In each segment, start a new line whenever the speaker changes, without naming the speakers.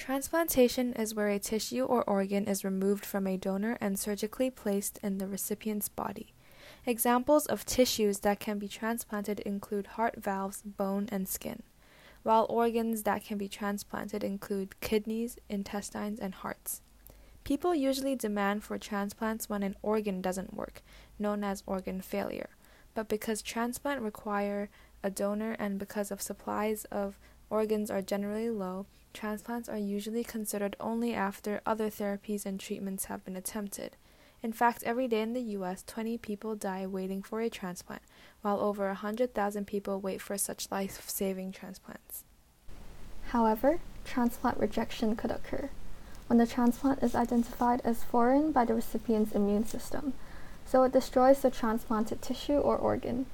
Transplantation is where a tissue or organ is removed from a donor and surgically placed in the recipient's body. Examples of tissues that can be transplanted include heart valves, bone, and skin, while organs that can be transplanted include kidneys, intestines, and hearts. People usually demand for transplants when an organ doesn't work, known as organ failure. But because transplant require a donor and because of supplies of organs are generally low, transplants are usually considered only after other therapies and treatments have been attempted. In fact, every day in the US, 20 people die waiting for a transplant, while over 100,000 people wait for such life saving transplants.
However, transplant rejection could occur when the transplant is identified as foreign by the recipient's immune system, so it destroys the transplanted tissue or organ.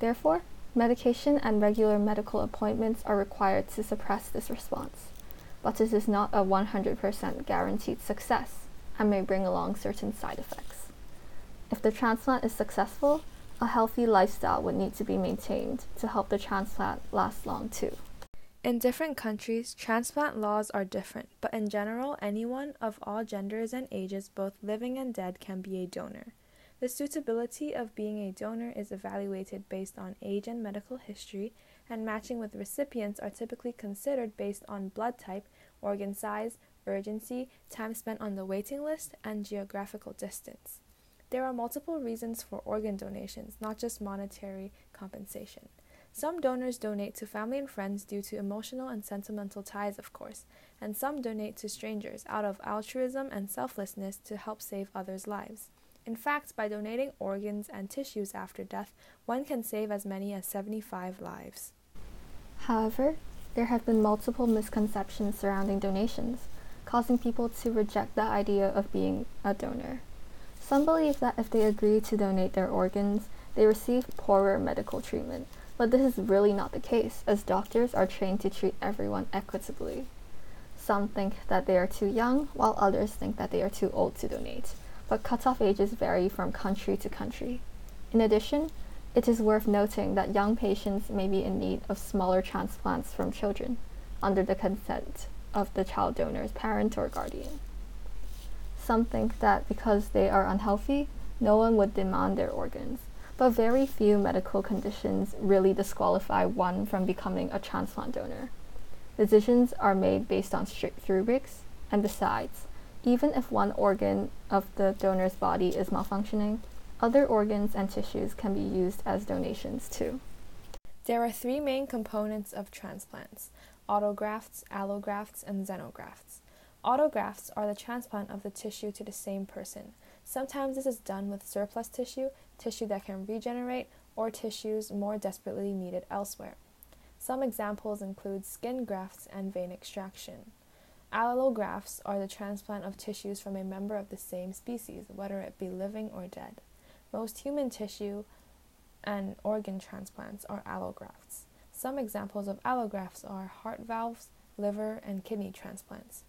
Therefore, Medication and regular medical appointments are required to suppress this response, but this is not a 100% guaranteed success and may bring along certain side effects. If the transplant is successful, a healthy lifestyle would need to be maintained to help the transplant last long too.
In different countries, transplant laws are different, but in general, anyone of all genders and ages, both living and dead, can be a donor. The suitability of being a donor is evaluated based on age and medical history, and matching with recipients are typically considered based on blood type, organ size, urgency, time spent on the waiting list, and geographical distance. There are multiple reasons for organ donations, not just monetary compensation. Some donors donate to family and friends due to emotional and sentimental ties, of course, and some donate to strangers out of altruism and selflessness to help save others' lives. In fact, by donating organs and tissues after death, one can save as many as 75 lives.
However, there have been multiple misconceptions surrounding donations, causing people to reject the idea of being a donor. Some believe that if they agree to donate their organs, they receive poorer medical treatment, but this is really not the case, as doctors are trained to treat everyone equitably. Some think that they are too young, while others think that they are too old to donate but cutoff ages vary from country to country. In addition, it is worth noting that young patients may be in need of smaller transplants from children under the consent of the child donor's parent or guardian. Some think that because they are unhealthy, no one would demand their organs, but very few medical conditions really disqualify one from becoming a transplant donor. Decisions are made based on strict rubrics, and besides, even if one organ of the donor's body is malfunctioning, other organs and tissues can be used as donations too.
There are three main components of transplants autografts, allografts, and xenografts. Autografts are the transplant of the tissue to the same person. Sometimes this is done with surplus tissue, tissue that can regenerate, or tissues more desperately needed elsewhere. Some examples include skin grafts and vein extraction. Allografts are the transplant of tissues from a member of the same species, whether it be living or dead. Most human tissue and organ transplants are allografts. Some examples of allografts are heart valves, liver, and kidney transplants.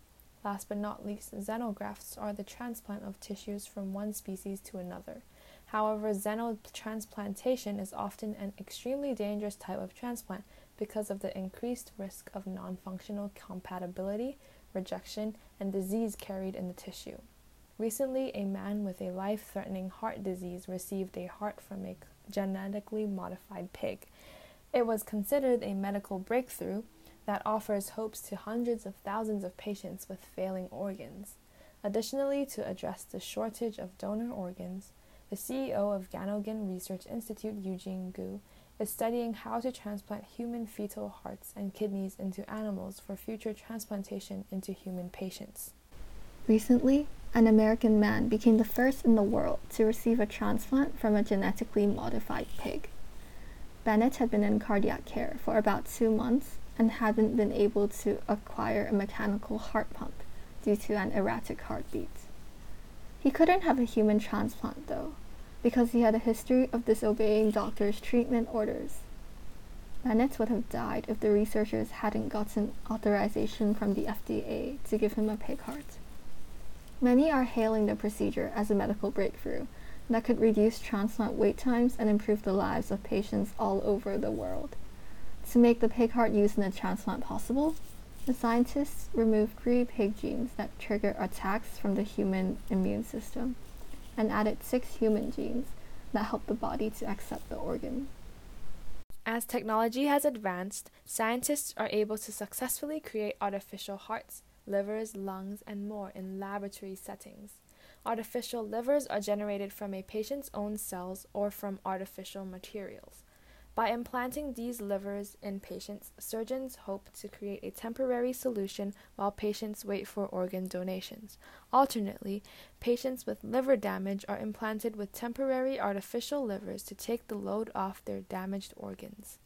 Last but not least, xenografts are the transplant of tissues from one species to another. However, xenotransplantation is often an extremely dangerous type of transplant because of the increased risk of non functional compatibility rejection, and disease carried in the tissue. Recently, a man with a life threatening heart disease received a heart from a genetically modified pig. It was considered a medical breakthrough that offers hopes to hundreds of thousands of patients with failing organs. Additionally, to address the shortage of donor organs, the CEO of Ganogen Research Institute, Eugene Gu, is studying how to transplant human fetal hearts and kidneys into animals for future transplantation into human patients.
Recently, an American man became the first in the world to receive a transplant from a genetically modified pig. Bennett had been in cardiac care for about two months and hadn't been able to acquire a mechanical heart pump due to an erratic heartbeat. He couldn't have a human transplant, though, because he had a history of disobeying doctors' treatment orders. Bennett would have died if the researchers hadn't gotten authorization from the FDA to give him a pig heart. Many are hailing the procedure as a medical breakthrough that could reduce transplant wait times and improve the lives of patients all over the world. To make the pig heart used in a transplant possible, The scientists removed three pig genes that trigger attacks from the human immune system and added six human genes that help the body to accept the organ.
As technology has advanced, scientists are able to successfully create artificial hearts, livers, lungs, and more in laboratory settings. Artificial livers are generated from a patient's own cells or from artificial materials. By implanting these livers in patients, surgeons hope to create a temporary solution while patients wait for organ donations. Alternately, patients with liver damage are implanted with temporary artificial livers to take the load off their damaged organs.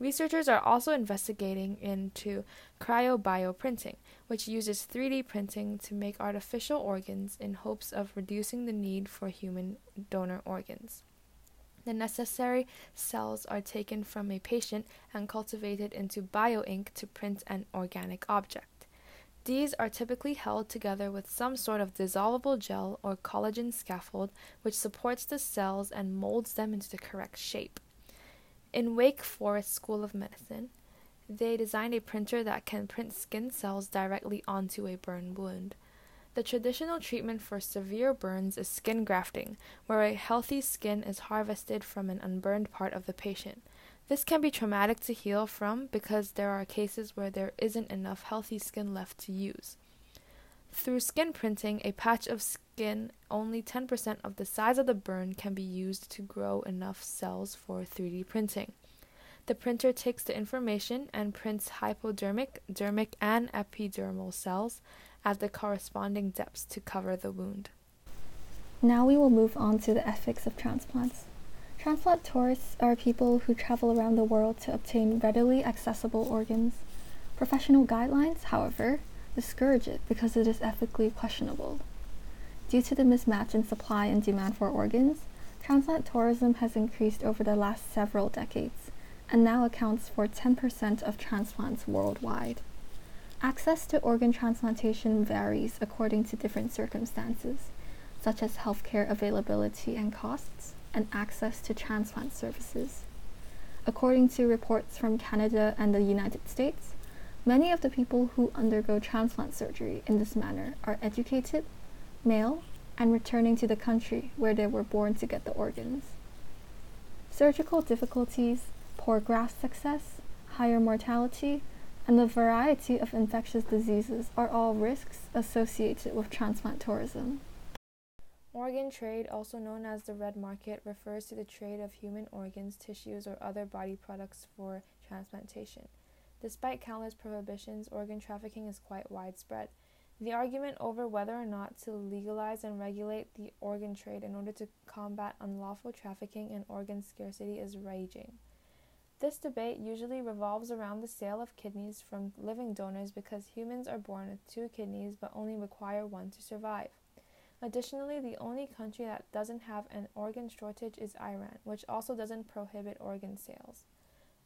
Researchers are also investigating into cryobioprinting, which uses 3D printing to make artificial organs in hopes of reducing the need for human donor organs. The necessary cells are taken from a patient and cultivated into bioink to print an organic object. These are typically held together with some sort of dissolvable gel or collagen scaffold which supports the cells and molds them into the correct shape. In Wake Forest School of Medicine, they designed a printer that can print skin cells directly onto a burn wound. The traditional treatment for severe burns is skin grafting, where a healthy skin is harvested from an unburned part of the patient. This can be traumatic to heal from because there are cases where there isn't enough healthy skin left to use. Through skin printing, a patch of skin only 10% of the size of the burn can be used to grow enough cells for 3D printing. The printer takes the information and prints hypodermic, dermic, and epidermal cells at the corresponding depths to cover the wound.
Now we will move on to the ethics of transplants. Transplant tourists are people who travel around the world to obtain readily accessible organs. Professional guidelines, however, discourage it because it is ethically questionable. Due to the mismatch in supply and demand for organs, transplant tourism has increased over the last several decades and now accounts for 10% of transplants worldwide. Access to organ transplantation varies according to different circumstances, such as healthcare availability and costs, and access to transplant services. According to reports from Canada and the United States, many of the people who undergo transplant surgery in this manner are educated, male, and returning to the country where they were born to get the organs. Surgical difficulties, poor graft success, higher mortality, and the variety of infectious diseases are all risks associated with transplant tourism.
Organ trade, also known as the red market, refers to the trade of human organs, tissues, or other body products for transplantation. Despite countless prohibitions, organ trafficking is quite widespread. The argument over whether or not to legalize and regulate the organ trade in order to combat unlawful trafficking and organ scarcity is raging. This debate usually revolves around the sale of kidneys from living donors because humans are born with two kidneys but only require one to survive. Additionally, the only country that doesn't have an organ shortage is Iran, which also doesn't prohibit organ sales.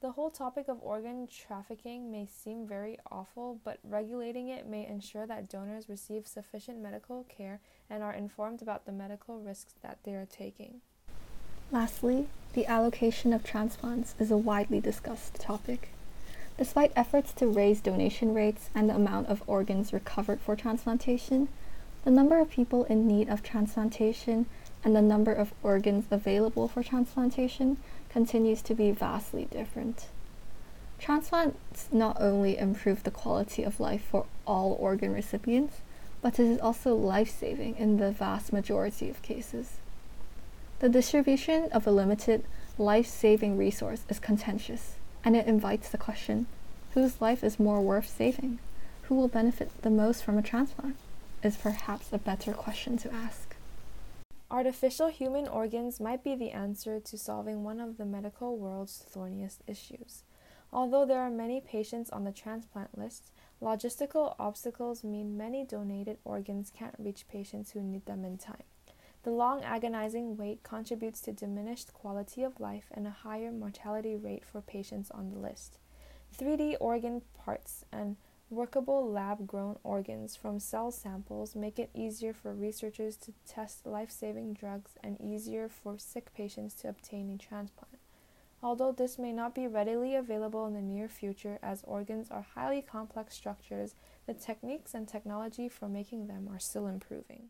The whole topic of organ trafficking may seem very awful, but regulating it may ensure that donors receive sufficient medical care and are informed about the medical risks that they are taking.
Lastly, the allocation of transplants is a widely discussed topic. Despite efforts to raise donation rates and the amount of organs recovered for transplantation, the number of people in need of transplantation and the number of organs available for transplantation continues to be vastly different. Transplants not only improve the quality of life for all organ recipients, but it is also life saving in the vast majority of cases. The distribution of a limited, life saving resource is contentious, and it invites the question whose life is more worth saving? Who will benefit the most from a transplant? Is perhaps a better question to ask.
Artificial human organs might be the answer to solving one of the medical world's thorniest issues. Although there are many patients on the transplant list, logistical obstacles mean many donated organs can't reach patients who need them in time. The long agonizing wait contributes to diminished quality of life and a higher mortality rate for patients on the list. 3D organ parts and workable lab grown organs from cell samples make it easier for researchers to test life saving drugs and easier for sick patients to obtain a transplant. Although this may not be readily available in the near future, as organs are highly complex structures, the techniques and technology for making them are still improving.